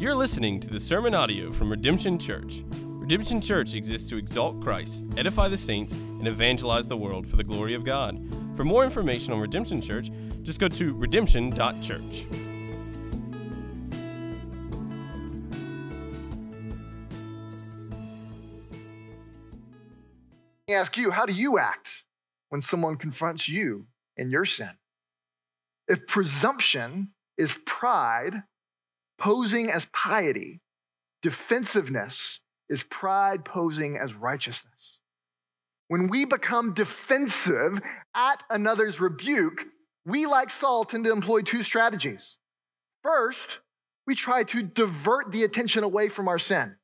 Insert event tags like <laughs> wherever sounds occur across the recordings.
You're listening to the sermon audio from Redemption Church. Redemption Church exists to exalt Christ, edify the saints, and evangelize the world for the glory of God. For more information on Redemption Church, just go to redemption.church. Ask you, how do you act when someone confronts you in your sin? If presumption is pride posing as piety, defensiveness is pride posing as righteousness. When we become defensive at another's rebuke, we, like Saul, tend to employ two strategies. First, we try to divert the attention away from our sin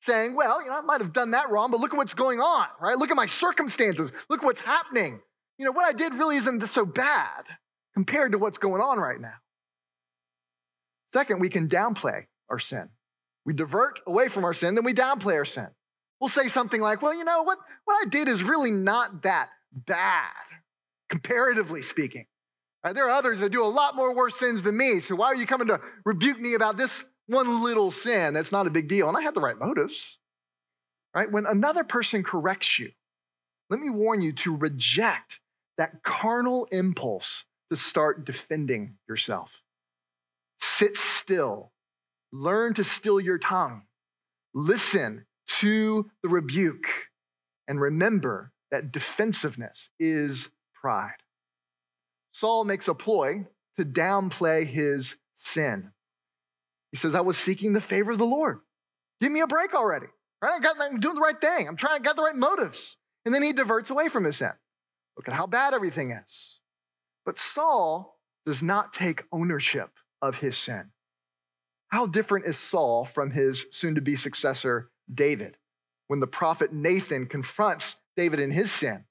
saying, well, you know, I might have done that wrong, but look at what's going on, right? Look at my circumstances. Look what's happening. You know, what I did really isn't so bad compared to what's going on right now. Second, we can downplay our sin. We divert away from our sin, then we downplay our sin. We'll say something like, well, you know, what, what I did is really not that bad, comparatively speaking. Right? There are others that do a lot more worse sins than me, so why are you coming to rebuke me about this one little sin, that's not a big deal. And I had the right motives, right? When another person corrects you, let me warn you to reject that carnal impulse to start defending yourself. Sit still, learn to still your tongue, listen to the rebuke, and remember that defensiveness is pride. Saul makes a ploy to downplay his sin. He says, I was seeking the favor of the Lord. Give me a break already. Right? I got, I'm doing the right thing. I'm trying, I got the right motives. And then he diverts away from his sin. Look at how bad everything is. But Saul does not take ownership of his sin. How different is Saul from his soon to be successor, David? When the prophet Nathan confronts David in his sin,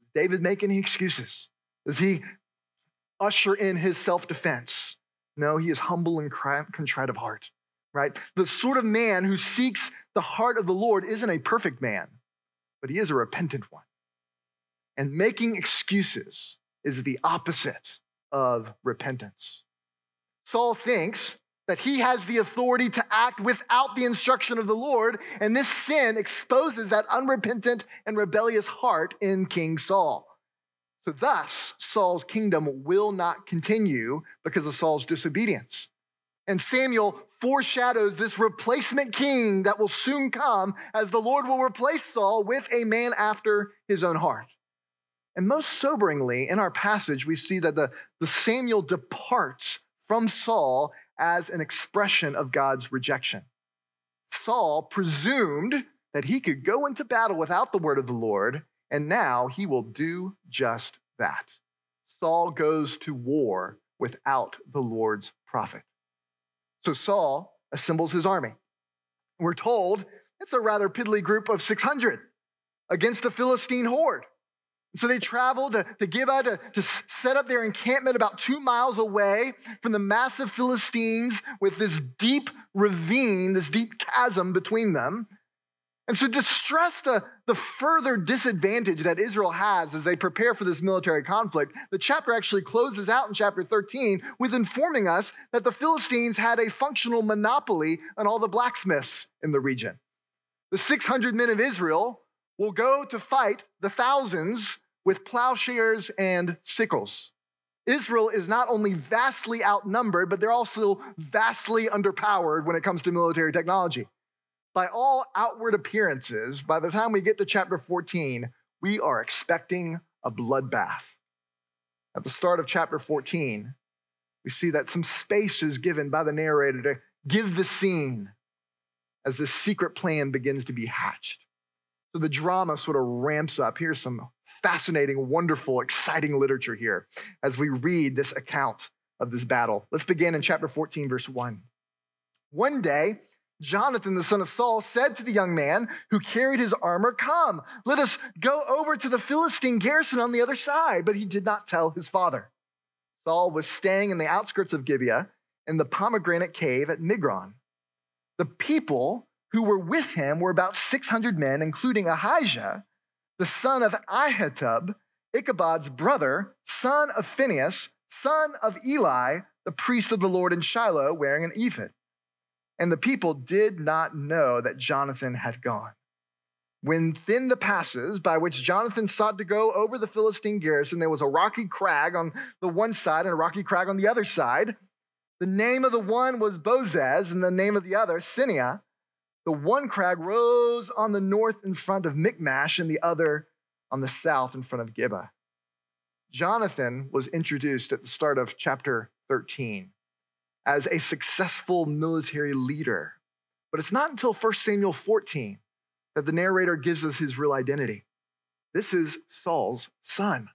does David make any excuses? Does he usher in his self defense? No, he is humble and contrite of heart, right? The sort of man who seeks the heart of the Lord isn't a perfect man, but he is a repentant one. And making excuses is the opposite of repentance. Saul thinks that he has the authority to act without the instruction of the Lord, and this sin exposes that unrepentant and rebellious heart in King Saul. So, thus, Saul's kingdom will not continue because of Saul's disobedience. And Samuel foreshadows this replacement king that will soon come as the Lord will replace Saul with a man after his own heart. And most soberingly, in our passage, we see that the, the Samuel departs from Saul as an expression of God's rejection. Saul presumed that he could go into battle without the word of the Lord, and now he will do just that. Saul goes to war without the Lord's prophet. So Saul assembles his army. We're told it's a rather piddly group of 600 against the Philistine horde. So they traveled to, to Gibeah to, to set up their encampment about two miles away from the massive Philistines with this deep ravine, this deep chasm between them. And so, to stress the, the further disadvantage that Israel has as they prepare for this military conflict, the chapter actually closes out in chapter 13 with informing us that the Philistines had a functional monopoly on all the blacksmiths in the region. The 600 men of Israel will go to fight the thousands with plowshares and sickles. Israel is not only vastly outnumbered, but they're also vastly underpowered when it comes to military technology by all outward appearances, by the time we get to chapter 14, we are expecting a bloodbath. At the start of chapter 14, we see that some space is given by the narrator to give the scene as this secret plan begins to be hatched. So the drama sort of ramps up. Here's some fascinating, wonderful, exciting literature here as we read this account of this battle. Let's begin in chapter 14, verse 1. One day, Jonathan, the son of Saul, said to the young man who carried his armor, Come, let us go over to the Philistine garrison on the other side. But he did not tell his father. Saul was staying in the outskirts of Gibeah in the pomegranate cave at Migron. The people who were with him were about 600 men, including Ahijah, the son of Ahitub, Ichabod's brother, son of Phinehas, son of Eli, the priest of the Lord in Shiloh, wearing an ephod. And the people did not know that Jonathan had gone. When, within the passes by which Jonathan sought to go over the Philistine garrison, there was a rocky crag on the one side and a rocky crag on the other side. The name of the one was Bozez, and the name of the other, Seneh. The one crag rose on the north in front of Michmash, and the other on the south in front of Gibeah. Jonathan was introduced at the start of chapter 13 as a successful military leader. But it's not until 1 Samuel 14 that the narrator gives us his real identity. This is Saul's son.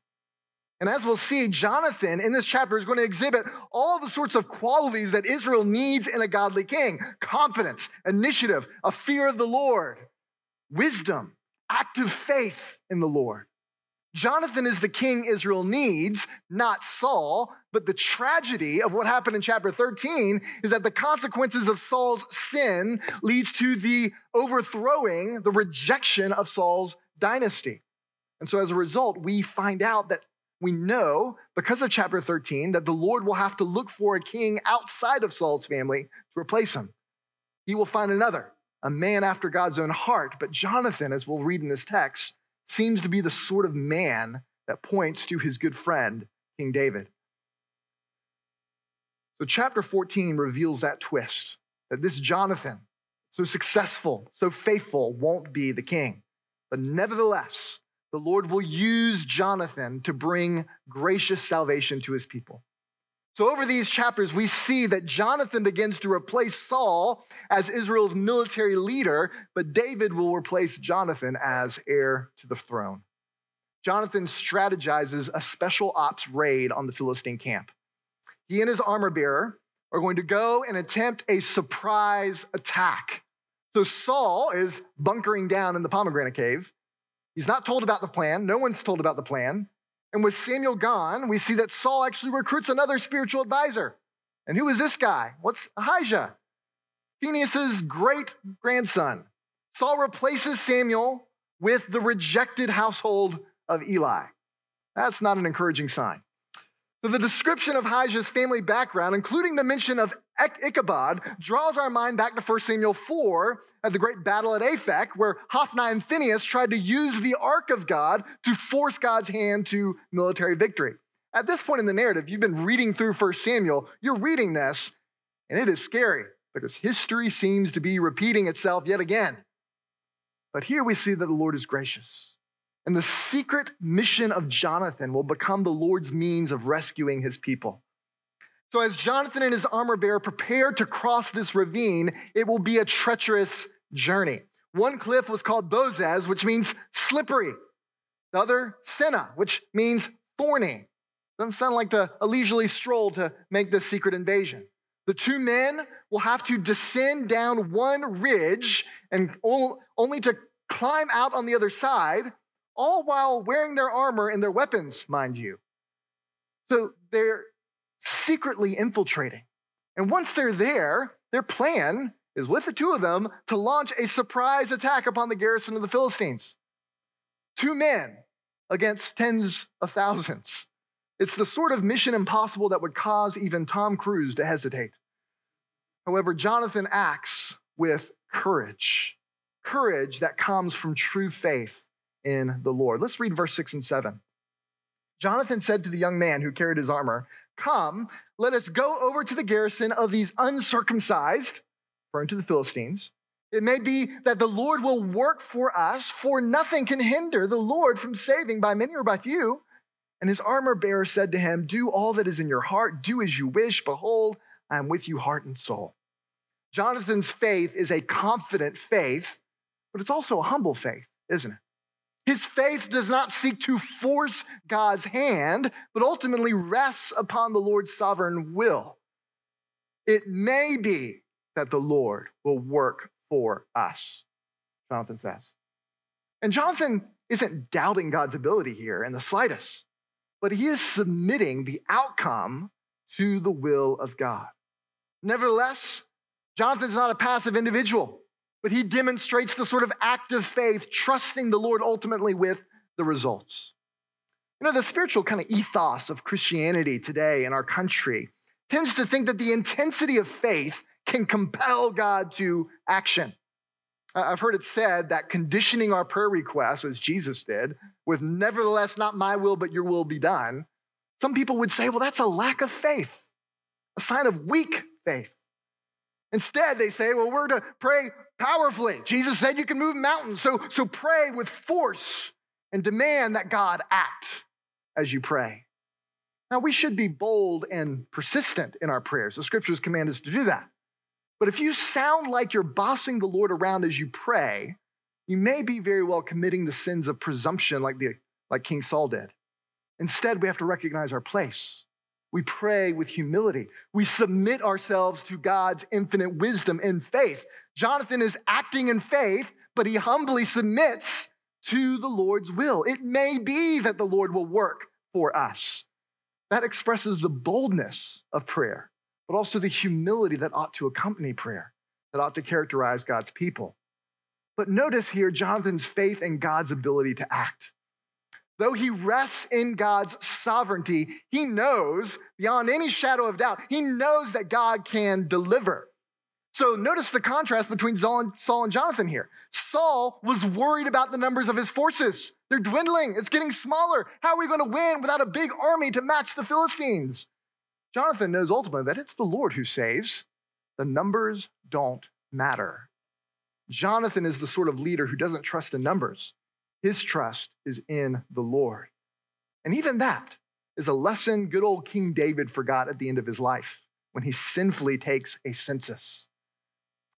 And as we'll see, Jonathan in this chapter is going to exhibit all the sorts of qualities that Israel needs in a godly king confidence, initiative, a fear of the Lord, wisdom, active faith in the Lord. Jonathan is the king Israel needs, not Saul. But the tragedy of what happened in chapter 13 is that the consequences of Saul's sin leads to the overthrowing, the rejection of Saul's dynasty. And so as a result, we find out that we know because of chapter 13 that the Lord will have to look for a king outside of Saul's family to replace him. He will find another, a man after God's own heart. But Jonathan, as we'll read in this text, seems to be the sort of man that points to his good friend, King David. So, chapter 14 reveals that twist that this Jonathan, so successful, so faithful, won't be the king. But nevertheless, the Lord will use Jonathan to bring gracious salvation to his people. So, over these chapters, we see that Jonathan begins to replace Saul as Israel's military leader, but David will replace Jonathan as heir to the throne. Jonathan strategizes a special ops raid on the Philistine camp. He and his armor bearer are going to go and attempt a surprise attack. So, Saul is bunkering down in the pomegranate cave. He's not told about the plan, no one's told about the plan. And with Samuel gone, we see that Saul actually recruits another spiritual advisor. And who is this guy? What's Ahijah? Phinehas's great grandson. Saul replaces Samuel with the rejected household of Eli. That's not an encouraging sign. So the description of Ahijah's family background, including the mention of Ichabod, draws our mind back to 1 Samuel 4 at the great battle at Aphek, where Hophni and Phinehas tried to use the ark of God to force God's hand to military victory. At this point in the narrative, you've been reading through 1 Samuel, you're reading this, and it is scary because history seems to be repeating itself yet again. But here we see that the Lord is gracious. And the secret mission of Jonathan will become the Lord's means of rescuing his people. So, as Jonathan and his armor bearer prepare to cross this ravine, it will be a treacherous journey. One cliff was called Bozez, which means slippery. The other, Seneh, which means thorny. Doesn't sound like the, a leisurely stroll to make this secret invasion. The two men will have to descend down one ridge and only to climb out on the other side all while wearing their armor and their weapons, mind you. So they're secretly infiltrating. And once they're there, their plan is with the two of them to launch a surprise attack upon the garrison of the Philistines. Two men against tens of thousands. It's the sort of mission impossible that would cause even Tom Cruise to hesitate. However, Jonathan acts with courage, courage that comes from true faith in the Lord. Let's read verse 6 and 7. Jonathan said to the young man who carried his armor, Come, let us go over to the garrison of these uncircumcised, referring to the Philistines. It may be that the Lord will work for us, for nothing can hinder the Lord from saving by many or by few. And his armor bearer said to him, Do all that is in your heart, do as you wish. Behold, I am with you, heart and soul. Jonathan's faith is a confident faith, but it's also a humble faith, isn't it? His faith does not seek to force God's hand, but ultimately rests upon the Lord's sovereign will. It may be that the Lord will work for us, Jonathan says. And Jonathan isn't doubting God's ability here in the slightest, but he is submitting the outcome to the will of God. Nevertheless, Jonathan's not a passive individual but he demonstrates the sort of active faith, trusting the Lord ultimately with the results. You know, the spiritual kind of ethos of Christianity today in our country tends to think that the intensity of faith can compel God to action. I've heard it said that conditioning our prayer requests, as Jesus did, with nevertheless, not my will, but your will be done, some people would say, well, that's a lack of faith, a sign of weak faith. Instead, they say, well, we're to pray powerfully. Jesus said you can move mountains, so, so pray with force and demand that God act as you pray. Now, we should be bold and persistent in our prayers. The scriptures command us to do that. But if you sound like you're bossing the Lord around as you pray, you may be very well committing the sins of presumption like, the, like King Saul did. Instead, we have to recognize our place. We pray with humility. We submit ourselves to God's infinite wisdom and faith. Jonathan is acting in faith, but he humbly submits to the Lord's will. It may be that the Lord will work for us. That expresses the boldness of prayer, but also the humility that ought to accompany prayer, that ought to characterize God's people. But notice here Jonathan's faith in God's ability to act. Though he rests in God's sovereignty, he knows beyond any shadow of doubt, he knows that God can deliver. So notice the contrast between Saul and Jonathan here. Saul was worried about the numbers of his forces. They're dwindling, it's getting smaller. How are we going to win without a big army to match the Philistines? Jonathan knows ultimately that it's the Lord who saves. The numbers don't matter. Jonathan is the sort of leader who doesn't trust in numbers. His trust is in the Lord. And even that is a lesson good old King David forgot at the end of his life when he sinfully takes a census.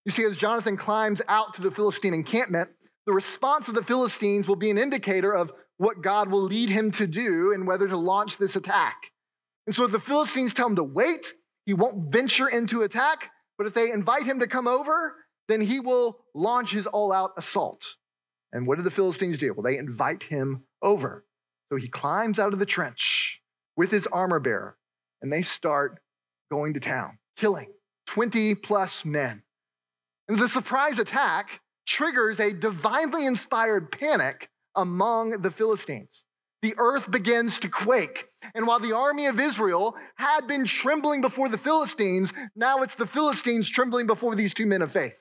You see, as Jonathan climbs out to the Philistine encampment, the response of the Philistines will be an indicator of what God will lead him to do and whether to launch this attack. And so if the Philistines tell him to wait, he won't venture into attack. But if they invite him to come over, then he will launch his all out assault. And what do the Philistines do? Well, they invite him over. So he climbs out of the trench with his armor bearer, and they start going to town, killing 20 plus men. And the surprise attack triggers a divinely inspired panic among the Philistines. The earth begins to quake. And while the army of Israel had been trembling before the Philistines, now it's the Philistines trembling before these two men of faith.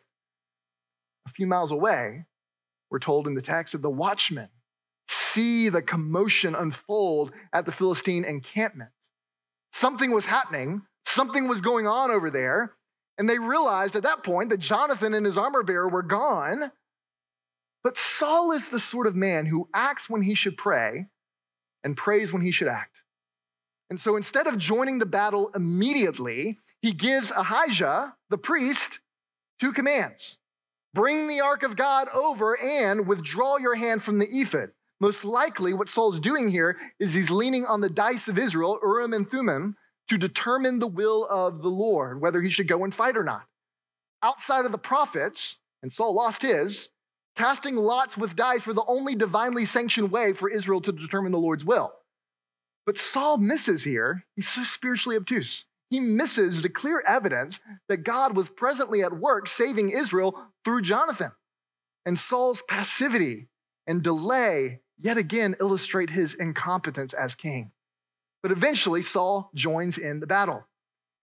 A few miles away, we're told in the text that the watchmen see the commotion unfold at the Philistine encampment. Something was happening, something was going on over there, and they realized at that point that Jonathan and his armor bearer were gone. But Saul is the sort of man who acts when he should pray and prays when he should act. And so instead of joining the battle immediately, he gives Ahijah, the priest, two commands bring the ark of God over and withdraw your hand from the ephod. Most likely, what Saul's doing here is he's leaning on the dice of Israel, Urim and Thummim, to determine the will of the Lord, whether he should go and fight or not. Outside of the prophets, and Saul lost his, casting lots with dice were the only divinely sanctioned way for Israel to determine the Lord's will. But Saul misses here. He's so spiritually obtuse. He misses the clear evidence that God was presently at work saving Israel through Jonathan. And Saul's passivity and delay yet again illustrate his incompetence as king. But eventually, Saul joins in the battle.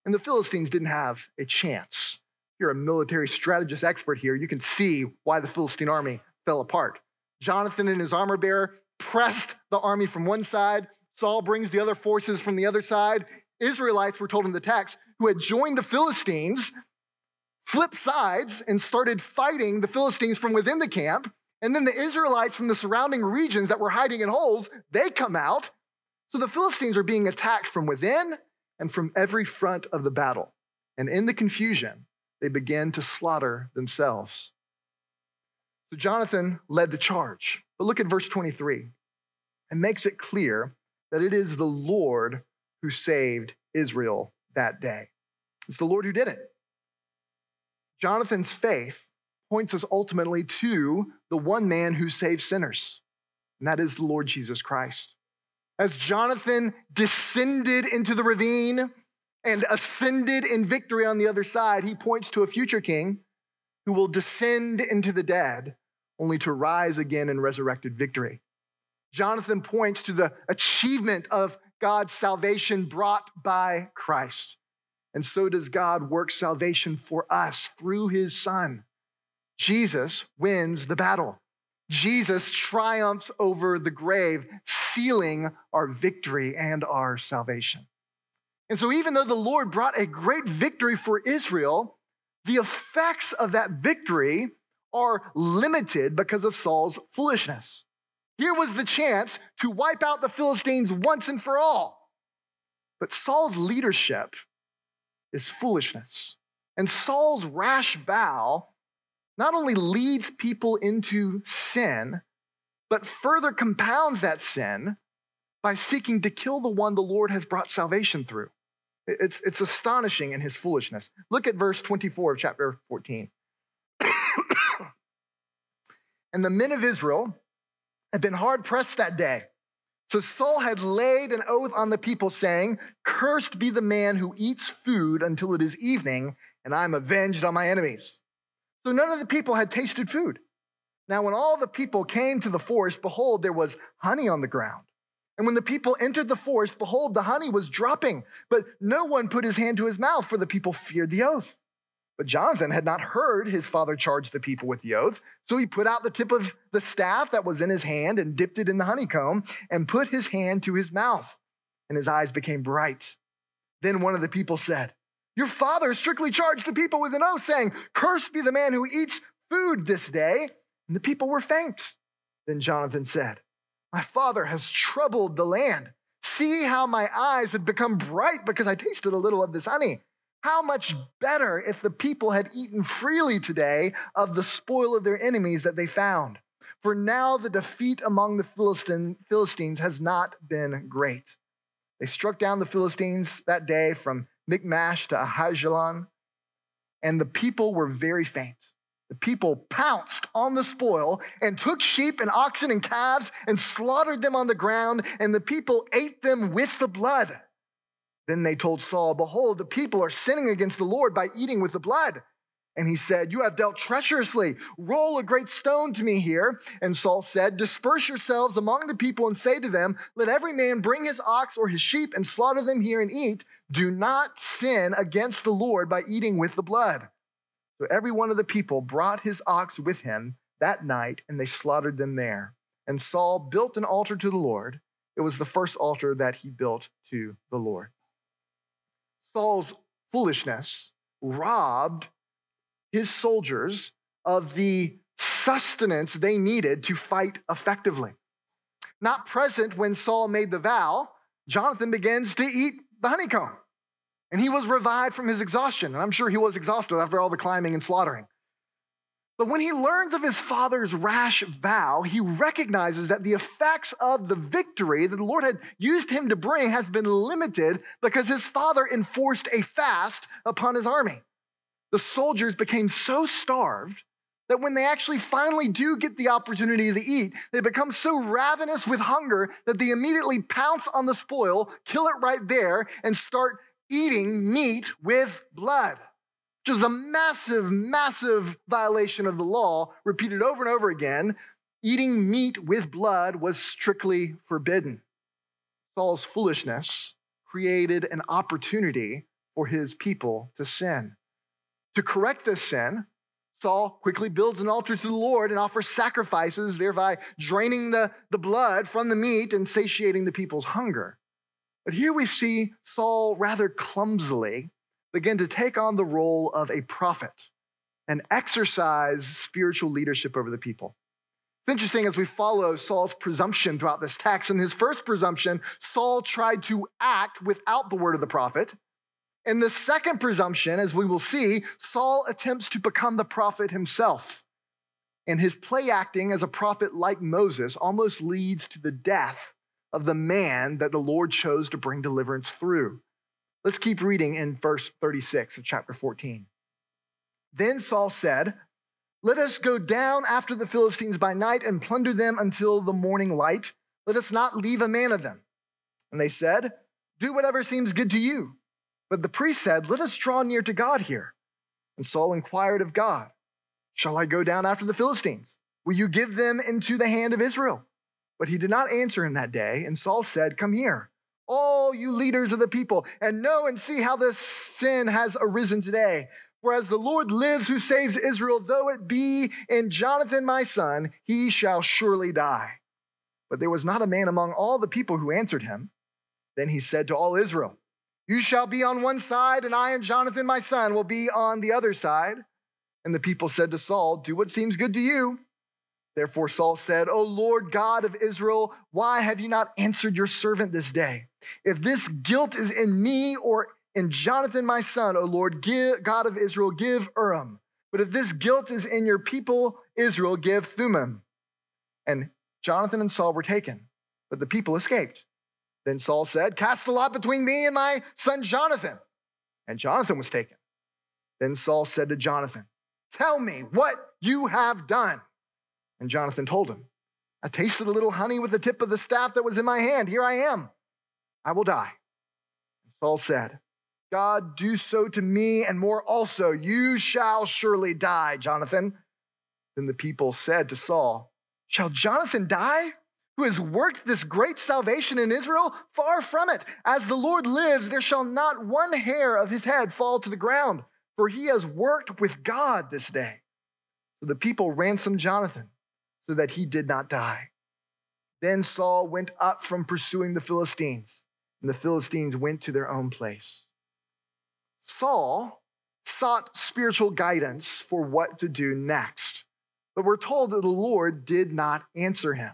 And the Philistines didn't have a chance. You're a military strategist expert here. You can see why the Philistine army fell apart. Jonathan and his armor bearer pressed the army from one side. Saul brings the other forces from the other side. Israelites were told in the text who had joined the Philistines flipped sides and started fighting the Philistines from within the camp. And then the Israelites from the surrounding regions that were hiding in holes, they come out so the Philistines are being attacked from within and from every front of the battle. And in the confusion, they begin to slaughter themselves. So Jonathan led the charge. But look at verse 23. It makes it clear that it is the Lord who saved Israel that day. It's the Lord who did it. Jonathan's faith points us ultimately to the one man who saves sinners, and that is the Lord Jesus Christ. As Jonathan descended into the ravine and ascended in victory on the other side, he points to a future king who will descend into the dead only to rise again in resurrected victory. Jonathan points to the achievement of God's salvation brought by Christ. and so does God work salvation for us through his Son. Jesus wins the battle. Jesus triumphs over the grave, sealing our victory and our salvation. And so, even though the Lord brought a great victory for Israel, the effects of that victory are limited because of Saul's foolishness. Here was the chance to wipe out the Philistines once and for all. But Saul's leadership is foolishness. And Saul's rash vow not only leads people into sin, but further compounds that sin by seeking to kill the one the Lord has brought salvation through. It's, it's astonishing in his foolishness. Look at verse 24 of chapter 14. <coughs> and the men of Israel had been hard pressed that day. So Saul had laid an oath on the people, saying, Cursed be the man who eats food until it is evening, and I am avenged on my enemies. So none of the people had tasted food. Now, when all the people came to the forest, behold, there was honey on the ground. And when the people entered the forest, behold, the honey was dropping, but no one put his hand to his mouth, for the people feared the oath. But Jonathan had not heard his father charge the people with the oath. So he put out the tip of the staff that was in his hand and dipped it in the honeycomb and put his hand to his mouth, and his eyes became bright. Then one of the people said, Your father strictly charged the people with an oath, saying, Cursed be the man who eats food this day. And the people were faint. Then Jonathan said, My father has troubled the land. See how my eyes had become bright because I tasted a little of this honey. How much better if the people had eaten freely today of the spoil of their enemies that they found. For now the defeat among the Philistine, Philistines has not been great. They struck down the Philistines that day from Michmash to Aijalon, and the people were very faint. The people pounced on the spoil and took sheep and oxen and calves and slaughtered them on the ground, and the people ate them with the blood. Then they told Saul, Behold, the people are sinning against the Lord by eating with the blood. And he said, You have dealt treacherously. Roll a great stone to me here. And Saul said, Disperse yourselves among the people and say to them, Let every man bring his ox or his sheep and slaughter them here and eat. Do not sin against the Lord by eating with the blood. So every one of the people brought his ox with him that night, and they slaughtered them there. And Saul built an altar to the Lord. It was the first altar that he built to the Lord. Saul's foolishness robbed his soldiers of the sustenance they needed to fight effectively. Not present when Saul made the vow, Jonathan begins to eat the honeycomb. And he was revived from his exhaustion. And I'm sure he was exhausted after all the climbing and slaughtering. But when he learns of his father's rash vow, he recognizes that the effects of the victory that the Lord had used him to bring has been limited because his father enforced a fast upon his army. The soldiers became so starved that when they actually finally do get the opportunity to eat, they become so ravenous with hunger that they immediately pounce on the spoil, kill it right there, and start eating meat with blood which is a massive, massive violation of the law, repeated over and over again. Eating meat with blood was strictly forbidden. Saul's foolishness created an opportunity for his people to sin. To correct this sin, Saul quickly builds an altar to the Lord and offers sacrifices, thereby draining the, the blood from the meat and satiating the people's hunger. But here we see Saul rather clumsily begin to take on the role of a prophet and exercise spiritual leadership over the people. It's interesting as we follow Saul's presumption throughout this text. In his first presumption, Saul tried to act without the word of the prophet. In the second presumption, as we will see, Saul attempts to become the prophet himself. And his play acting as a prophet like Moses almost leads to the death of the man that the Lord chose to bring deliverance through. Let's keep reading in verse 36 of chapter 14. Then Saul said, Let us go down after the Philistines by night and plunder them until the morning light. Let us not leave a man of them. And they said, Do whatever seems good to you. But the priest said, Let us draw near to God here. And Saul inquired of God, Shall I go down after the Philistines? Will you give them into the hand of Israel? But he did not answer him that day. And Saul said, Come here. All you leaders of the people, and know and see how this sin has arisen today. Whereas the Lord lives who saves Israel, though it be in Jonathan my son, he shall surely die. But there was not a man among all the people who answered him. Then he said to all Israel, You shall be on one side, and I and Jonathan my son will be on the other side. And the people said to Saul, Do what seems good to you. Therefore Saul said, O Lord God of Israel, why have you not answered your servant this day? If this guilt is in me or in Jonathan my son, O Lord, give, God of Israel, give Urim. But if this guilt is in your people Israel, give Thummim. And Jonathan and Saul were taken, but the people escaped. Then Saul said, Cast the lot between me and my son Jonathan. And Jonathan was taken. Then Saul said to Jonathan, Tell me what you have done. And Jonathan told him, I tasted a little honey with the tip of the staff that was in my hand. Here I am. I will die. And Saul said, God, do so to me and more also. You shall surely die, Jonathan. Then the people said to Saul, Shall Jonathan die? Who has worked this great salvation in Israel? Far from it. As the Lord lives, there shall not one hair of his head fall to the ground, for he has worked with God this day. So the people ransomed Jonathan so that he did not die. Then Saul went up from pursuing the Philistines, and the Philistines went to their own place. Saul sought spiritual guidance for what to do next, but we're told that the Lord did not answer him.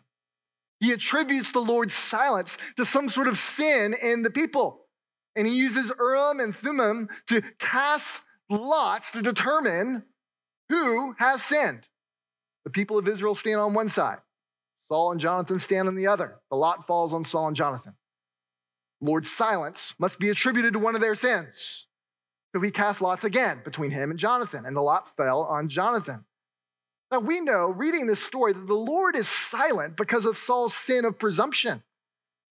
He attributes the Lord's silence to some sort of sin in the people. And he uses Urim and Thummim to cast lots to determine who has sinned. The people of Israel stand on one side, Saul and Jonathan stand on the other. The lot falls on Saul and Jonathan. Lord's silence must be attributed to one of their sins. So he cast lots again between him and Jonathan, and the lot fell on Jonathan. Now we know, reading this story, that the Lord is silent because of Saul's sin of presumption.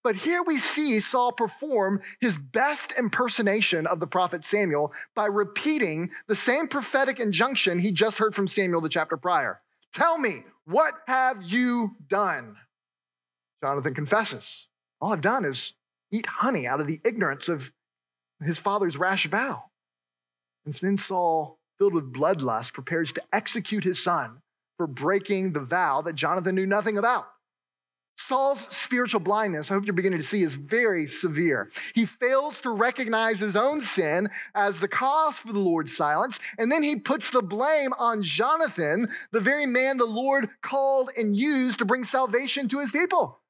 But here we see Saul perform his best impersonation of the prophet Samuel by repeating the same prophetic injunction he just heard from Samuel the chapter prior. Tell me, what have you done? Jonathan confesses, All I've done is eat honey out of the ignorance of his father's rash vow. And then Saul, filled with bloodlust, prepares to execute his son for breaking the vow that Jonathan knew nothing about. Saul's spiritual blindness, I hope you're beginning to see, is very severe. He fails to recognize his own sin as the cause for the Lord's silence, and then he puts the blame on Jonathan, the very man the Lord called and used to bring salvation to his people.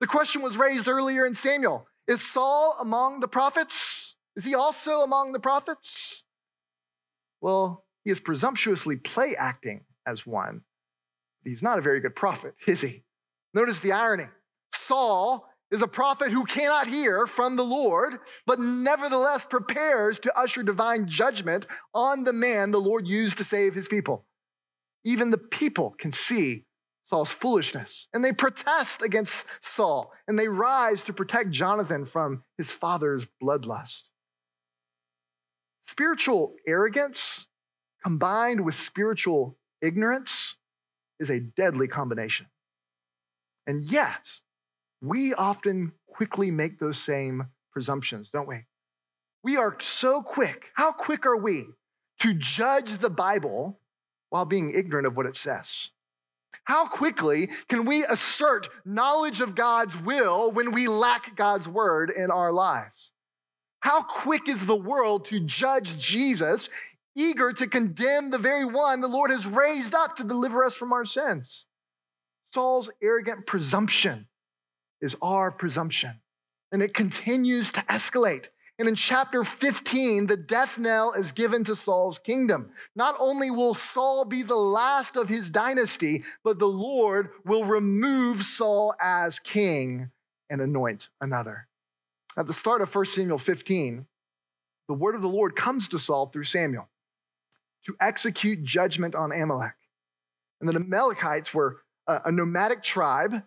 The question was raised earlier in Samuel Is Saul among the prophets? Is he also among the prophets? Well, he is presumptuously play acting as one. He's not a very good prophet, <laughs> is he? Notice the irony. Saul is a prophet who cannot hear from the Lord, but nevertheless prepares to usher divine judgment on the man the Lord used to save his people. Even the people can see Saul's foolishness, and they protest against Saul, and they rise to protect Jonathan from his father's bloodlust. Spiritual arrogance combined with spiritual ignorance is a deadly combination. And yet, we often quickly make those same presumptions, don't we? We are so quick. How quick are we to judge the Bible while being ignorant of what it says? How quickly can we assert knowledge of God's will when we lack God's word in our lives? How quick is the world to judge Jesus, eager to condemn the very one the Lord has raised up to deliver us from our sins? Saul's arrogant presumption is our presumption. And it continues to escalate. And in chapter 15, the death knell is given to Saul's kingdom. Not only will Saul be the last of his dynasty, but the Lord will remove Saul as king and anoint another. At the start of 1 Samuel 15, the word of the Lord comes to Saul through Samuel to execute judgment on Amalek. And the Amalekites were a nomadic tribe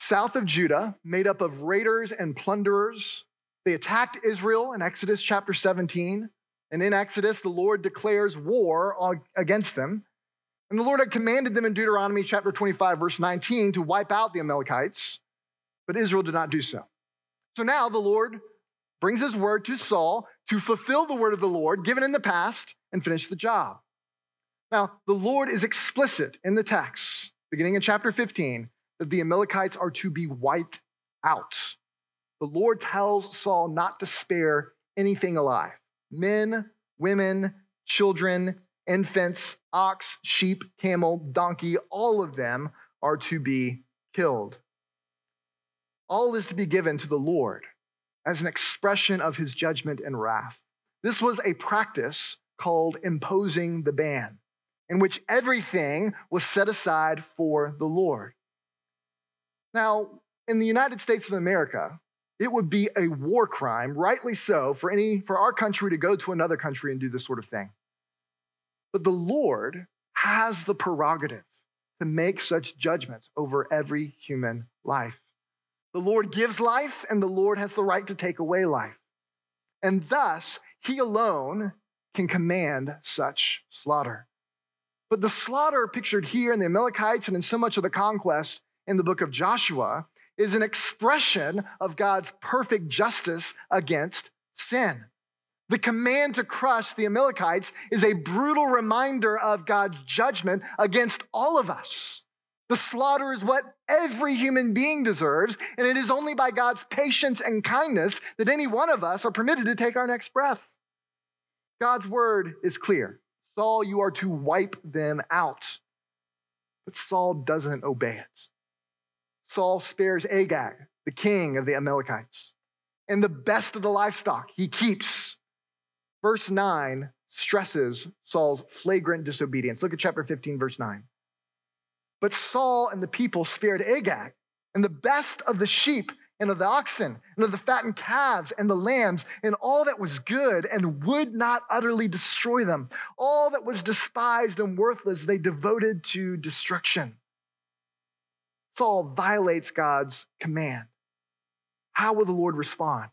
south of Judah, made up of raiders and plunderers. They attacked Israel in Exodus chapter 17. And in Exodus, the Lord declares war against them. And the Lord had commanded them in Deuteronomy chapter 25, verse 19, to wipe out the Amalekites, but Israel did not do so. So now the Lord brings his word to Saul to fulfill the word of the Lord given in the past and finish the job. Now, the Lord is explicit in the text, beginning in chapter 15, that the Amalekites are to be wiped out. The Lord tells Saul not to spare anything alive men, women, children, infants, ox, sheep, camel, donkey, all of them are to be killed. All is to be given to the Lord as an expression of his judgment and wrath. This was a practice called imposing the ban, in which everything was set aside for the Lord. Now, in the United States of America, it would be a war crime, rightly so, for, any, for our country to go to another country and do this sort of thing. But the Lord has the prerogative to make such judgments over every human life. The Lord gives life, and the Lord has the right to take away life. And thus, He alone can command such slaughter. But the slaughter pictured here in the Amalekites and in so much of the conquest in the book of Joshua is an expression of God's perfect justice against sin. The command to crush the Amalekites is a brutal reminder of God's judgment against all of us. The slaughter is what every human being deserves, and it is only by God's patience and kindness that any one of us are permitted to take our next breath. God's word is clear Saul, you are to wipe them out. But Saul doesn't obey it. Saul spares Agag, the king of the Amalekites, and the best of the livestock he keeps. Verse 9 stresses Saul's flagrant disobedience. Look at chapter 15, verse 9. But Saul and the people spared Agag and the best of the sheep and of the oxen and of the fattened calves and the lambs and all that was good and would not utterly destroy them. All that was despised and worthless they devoted to destruction. Saul violates God's command. How will the Lord respond?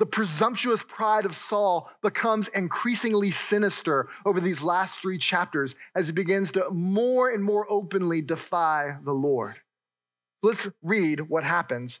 The presumptuous pride of Saul becomes increasingly sinister over these last three chapters as he begins to more and more openly defy the Lord. Let's read what happens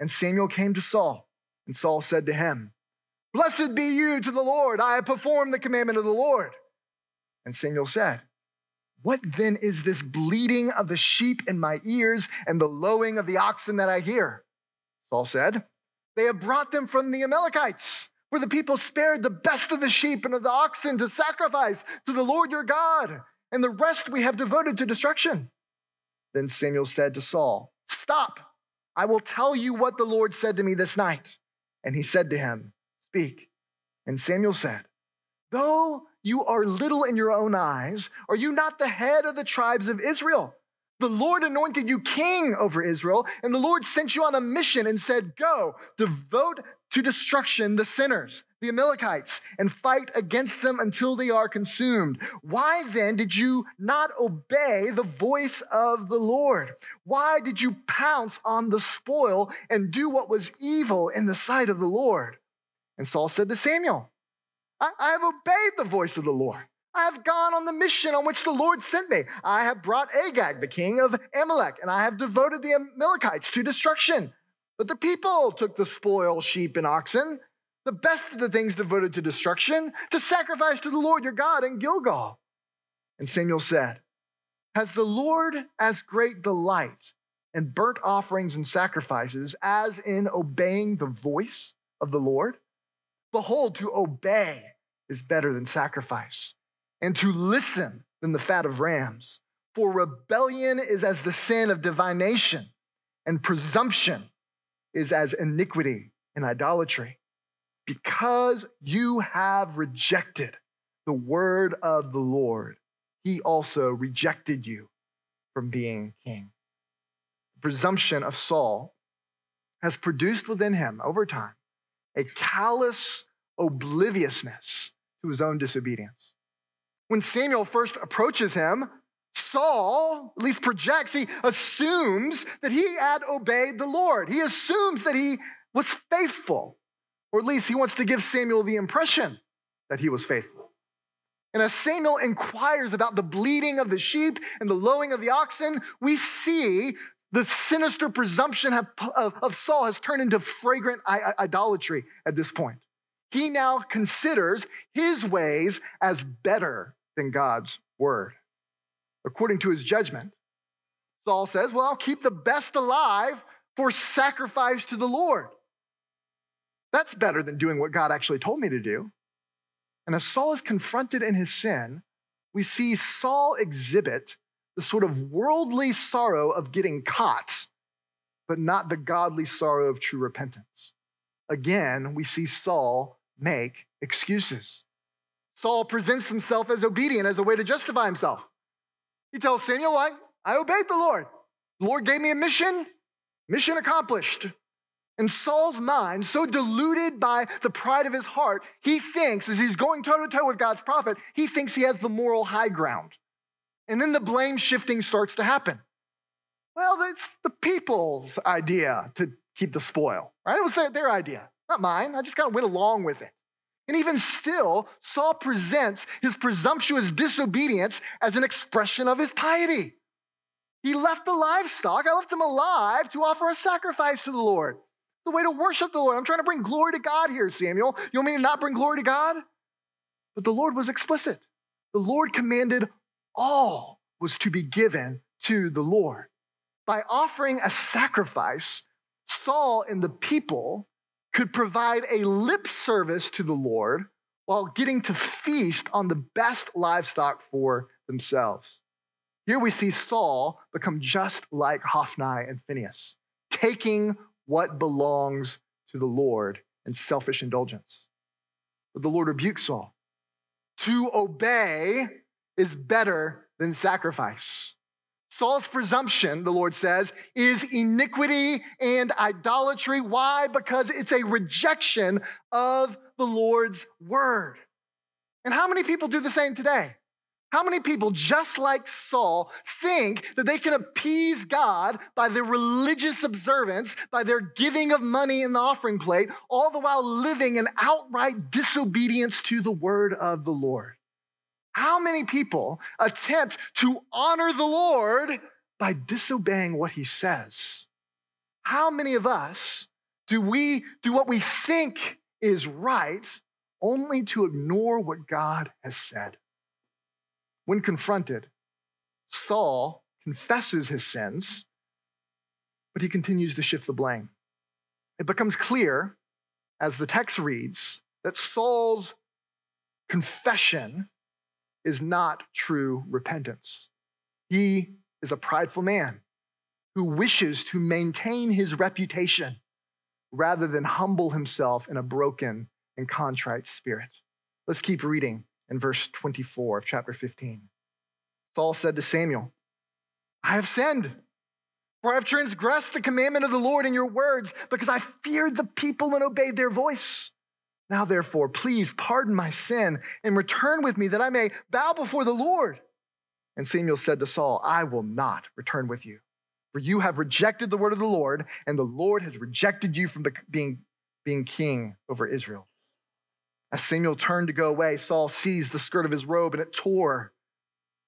And Samuel came to Saul, and Saul said to him, Blessed be you to the Lord. I have performed the commandment of the Lord. And Samuel said, what then is this bleating of the sheep in my ears and the lowing of the oxen that I hear? Saul said, They have brought them from the Amalekites, where the people spared the best of the sheep and of the oxen to sacrifice to the Lord your God, and the rest we have devoted to destruction. Then Samuel said to Saul, Stop, I will tell you what the Lord said to me this night. And he said to him, Speak. And Samuel said, Though you are little in your own eyes, are you not the head of the tribes of Israel? The Lord anointed you king over Israel, and the Lord sent you on a mission and said, Go, devote to destruction the sinners, the Amalekites, and fight against them until they are consumed. Why then did you not obey the voice of the Lord? Why did you pounce on the spoil and do what was evil in the sight of the Lord? And Saul said to Samuel, I, I have obeyed the voice of the Lord. I have gone on the mission on which the Lord sent me. I have brought Agag, the king of Amalek, and I have devoted the Amalekites to destruction. But the people took the spoil, sheep, and oxen, the best of the things devoted to destruction, to sacrifice to the Lord your God in Gilgal. And Samuel said, Has the Lord as great delight in burnt offerings and sacrifices as in obeying the voice of the Lord? Behold, to obey is better than sacrifice, and to listen than the fat of rams. For rebellion is as the sin of divination, and presumption is as iniquity and idolatry. Because you have rejected the word of the Lord, he also rejected you from being king. The presumption of Saul has produced within him over time a callous obliviousness to his own disobedience. When Samuel first approaches him, Saul, at least projects, he assumes that he had obeyed the Lord. He assumes that he was faithful, or at least he wants to give Samuel the impression that he was faithful. And as Samuel inquires about the bleating of the sheep and the lowing of the oxen, we see the sinister presumption of, of, Saul has turned into fragrant idolatry at this point. He now considers his ways as better than God's word. According to his judgment, Saul says, Well, I'll keep the best alive for sacrifice to the Lord. That's better than doing what God actually told me to do. And as Saul is confronted in his sin, we see Saul exhibit the sort of worldly sorrow of getting caught, but not the godly sorrow of true repentance. Again, we see Saul make excuses. Saul presents himself as obedient as a way to justify himself. He tells Samuel, I, I obeyed the Lord. The Lord gave me a mission, mission accomplished. In Saul's mind, so deluded by the pride of his heart, he thinks, as he's going toe to toe with God's prophet, he thinks he has the moral high ground. And then the blame shifting starts to happen. Well, it's the people's idea to keep the spoil, right? It was their idea, not mine. I just kind of went along with it. And even still, Saul presents his presumptuous disobedience as an expression of his piety. He left the livestock, I left them alive to offer a sacrifice to the Lord. The way to worship the Lord. I'm trying to bring glory to God here, Samuel. You want me to not bring glory to God? But the Lord was explicit. The Lord commanded all was to be given to the Lord. By offering a sacrifice, Saul and the people could provide a lip service to the Lord while getting to feast on the best livestock for themselves. Here we see Saul become just like Hophni and Phinehas, taking what belongs to the Lord and selfish indulgence. But the Lord rebukes Saul. To obey is better than sacrifice. Saul's presumption, the Lord says, is iniquity and idolatry. Why? Because it's a rejection of the Lord's word. And how many people do the same today? How many people, just like Saul, think that they can appease God by their religious observance, by their giving of money in the offering plate, all the while living in outright disobedience to the word of the Lord? How many people attempt to honor the Lord by disobeying what he says? How many of us do we do what we think is right only to ignore what God has said? When confronted, Saul confesses his sins, but he continues to shift the blame. It becomes clear as the text reads that Saul's confession is not true repentance. He is a prideful man who wishes to maintain his reputation rather than humble himself in a broken and contrite spirit. Let's keep reading in verse 24 of chapter 15. Saul said to Samuel, I have sinned, for I have transgressed the commandment of the Lord in your words, because I feared the people and obeyed their voice. Now, therefore, please pardon my sin and return with me that I may bow before the Lord. And Samuel said to Saul, I will not return with you, for you have rejected the word of the Lord, and the Lord has rejected you from being, being king over Israel. As Samuel turned to go away, Saul seized the skirt of his robe and it tore.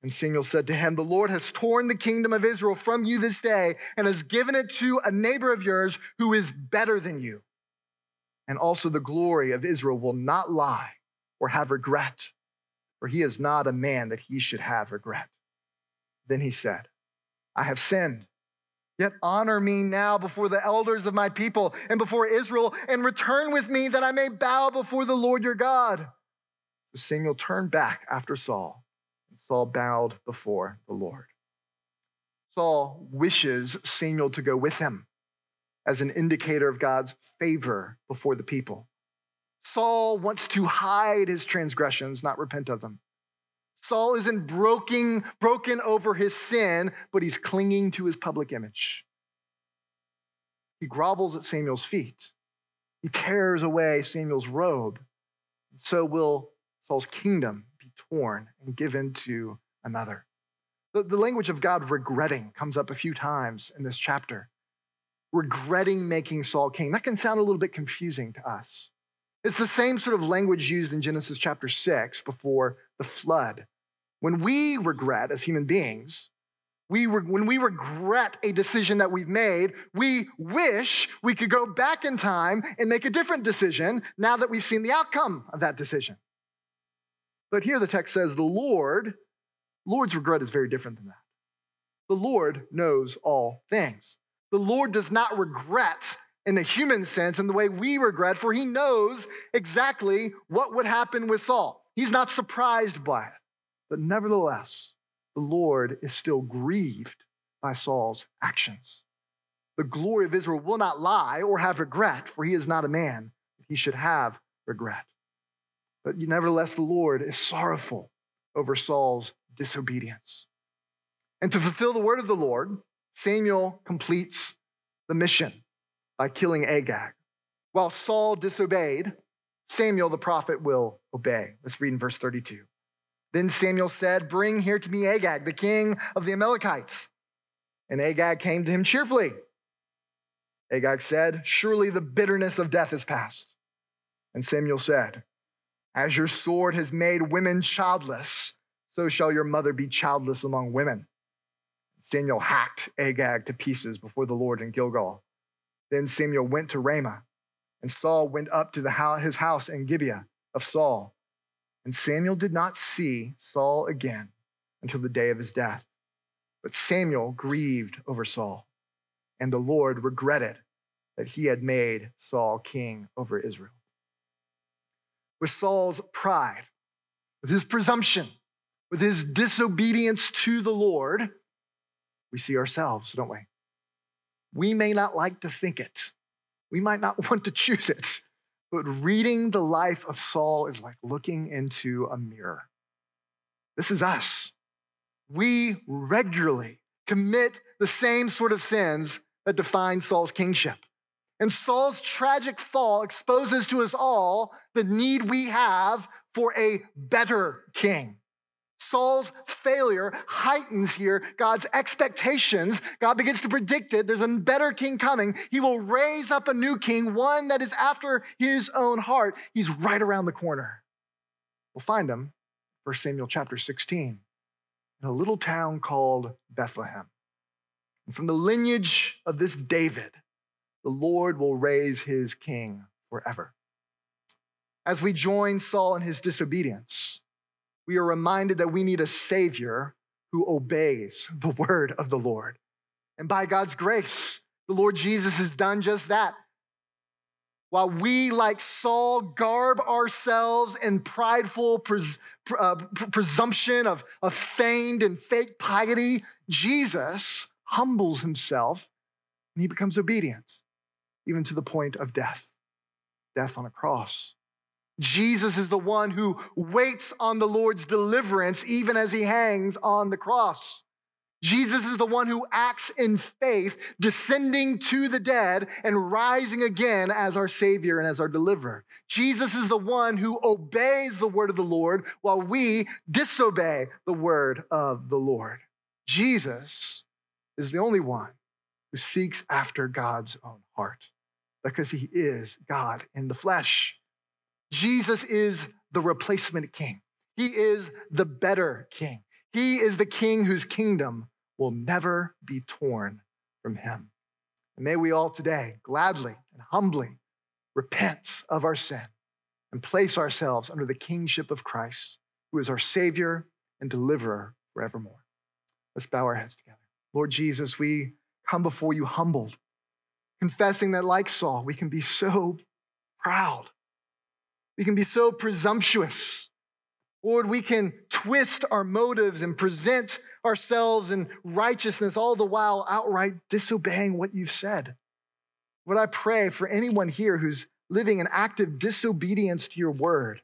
And Samuel said to him, The Lord has torn the kingdom of Israel from you this day and has given it to a neighbor of yours who is better than you and also the glory of Israel will not lie or have regret, for he is not a man that he should have regret. Then he said, I have sinned. Yet honor me now before the elders of my people and before Israel, and return with me that I may bow before the Lord your God. Samuel turned back after Saul, and Saul bowed before the Lord. Saul wishes Samuel to go with him as an indicator of God's favor before the people. Saul wants to hide his transgressions, not repent of them. Saul isn't broken, broken over his sin, but he's clinging to his public image. he grovels at Samuel's feet. He tears away Samuel's robe. So will Saul's kingdom be torn and given to another. The, the language of God regretting comes up a few times in this chapter. Regretting making Saul king. That can sound a little bit confusing to us. It's the same sort of language used in Genesis chapter 6 before the flood. When we regret as human beings, we re- when we regret a decision that we've made, we wish we could go back in time and make a different decision now that we've seen the outcome of that decision. But here the text says the Lord, Lord's regret is very different than that. The Lord knows all things. The Lord does not regret in the human sense in the way we regret, for he knows exactly what would happen with Saul. He's not surprised by it. But nevertheless, the Lord is still grieved by Saul's actions. The glory of Israel will not lie or have regret, for he is not a man that he should have regret. But nevertheless, the Lord is sorrowful over Saul's disobedience. And to fulfill the word of the Lord, Samuel completes the mission by killing Agag. While Saul disobeyed, Samuel the prophet will obey. Let's read in verse 32. Then Samuel said, Bring here to me Agag, the king of the Amalekites. And Agag came to him cheerfully. Agag said, Surely the bitterness of death is past. And Samuel said, As your sword has made women childless, so shall your mother be childless among women. Samuel hacked Agag to pieces before the Lord in Gilgal. Then Samuel went to Ramah, and Saul went up to the his house in Gibeah of Saul. And Samuel did not see Saul again until the day of his death. But Samuel grieved over Saul, and the Lord regretted that he had made Saul king over Israel. With Saul's pride, with his presumption, with his disobedience to the Lord, we see ourselves, don't we? We may not like to think it. We might not <laughs> want to choose it. But reading the life of Saul is like looking into a mirror. This is us. We regularly commit the same sort of sins that define Saul's kingship. And Saul's tragic fall exposes to us all the need we have for a better king. Saul's failure heightens here God's expectations. God begins to predict it. There's a better king coming. He will raise up a new king, one that is after his own heart. He's right around the corner. We'll find him, 1 Samuel chapter 16, in a little town called Bethlehem. And from the lineage of this David, the Lord will raise his king forever. As we join Saul in his disobedience, we are reminded that we need a Savior who obeys the <laughs> word of the Lord. And by God's grace, the Lord Jesus has done just that. While we, like Saul, garb ourselves in prideful pres- uh, presumption of, of feigned and fake piety, Jesus humbles himself and he becomes obedient, even to the point of death death on a cross. Jesus is the one who waits on the Lord's deliverance even as he hangs on the cross. Jesus is the one who acts in faith, descending to the dead and rising again as our Savior and as our deliverer. Jesus is the one who obeys the word of the Lord while we disobey the word of the Lord. Jesus is the only one who seeks after God's own heart because he is God in the flesh. Jesus is the replacement king. He is the better king. He is the king whose kingdom will never be torn from him. And may we all today gladly and humbly repent of our sin and place ourselves under the kingship of Christ, who is our Savior and deliverer forevermore. Let's bow our heads together. Lord Jesus, we come before you humbled, confessing that, like Saul, we can be so proud we can be so presumptuous. Lord, we can twist our motives and present ourselves in righteousness, all the while outright disobeying what you've said. Would I pray for anyone here who's living in active disobedience to your word?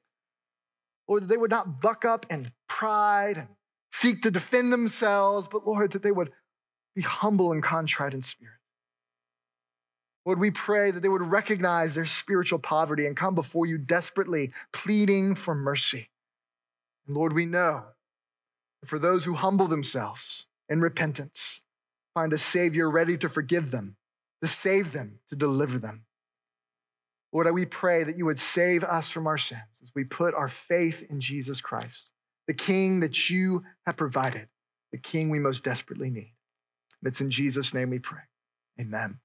Lord, that they would not buck up in pride and seek to defend themselves, but Lord, that they would be humble and contrite in spirit. Lord, we pray that they would recognize their spiritual poverty and come before you desperately, pleading for mercy. And Lord, we know that for those who humble themselves in repentance, find a Savior ready to forgive them, to save them, to deliver them. Lord, we pray that you would save us from our sins as we put our faith in Jesus Christ, the King that you have provided, the King we most desperately need. And it's in Jesus' name we pray. Amen.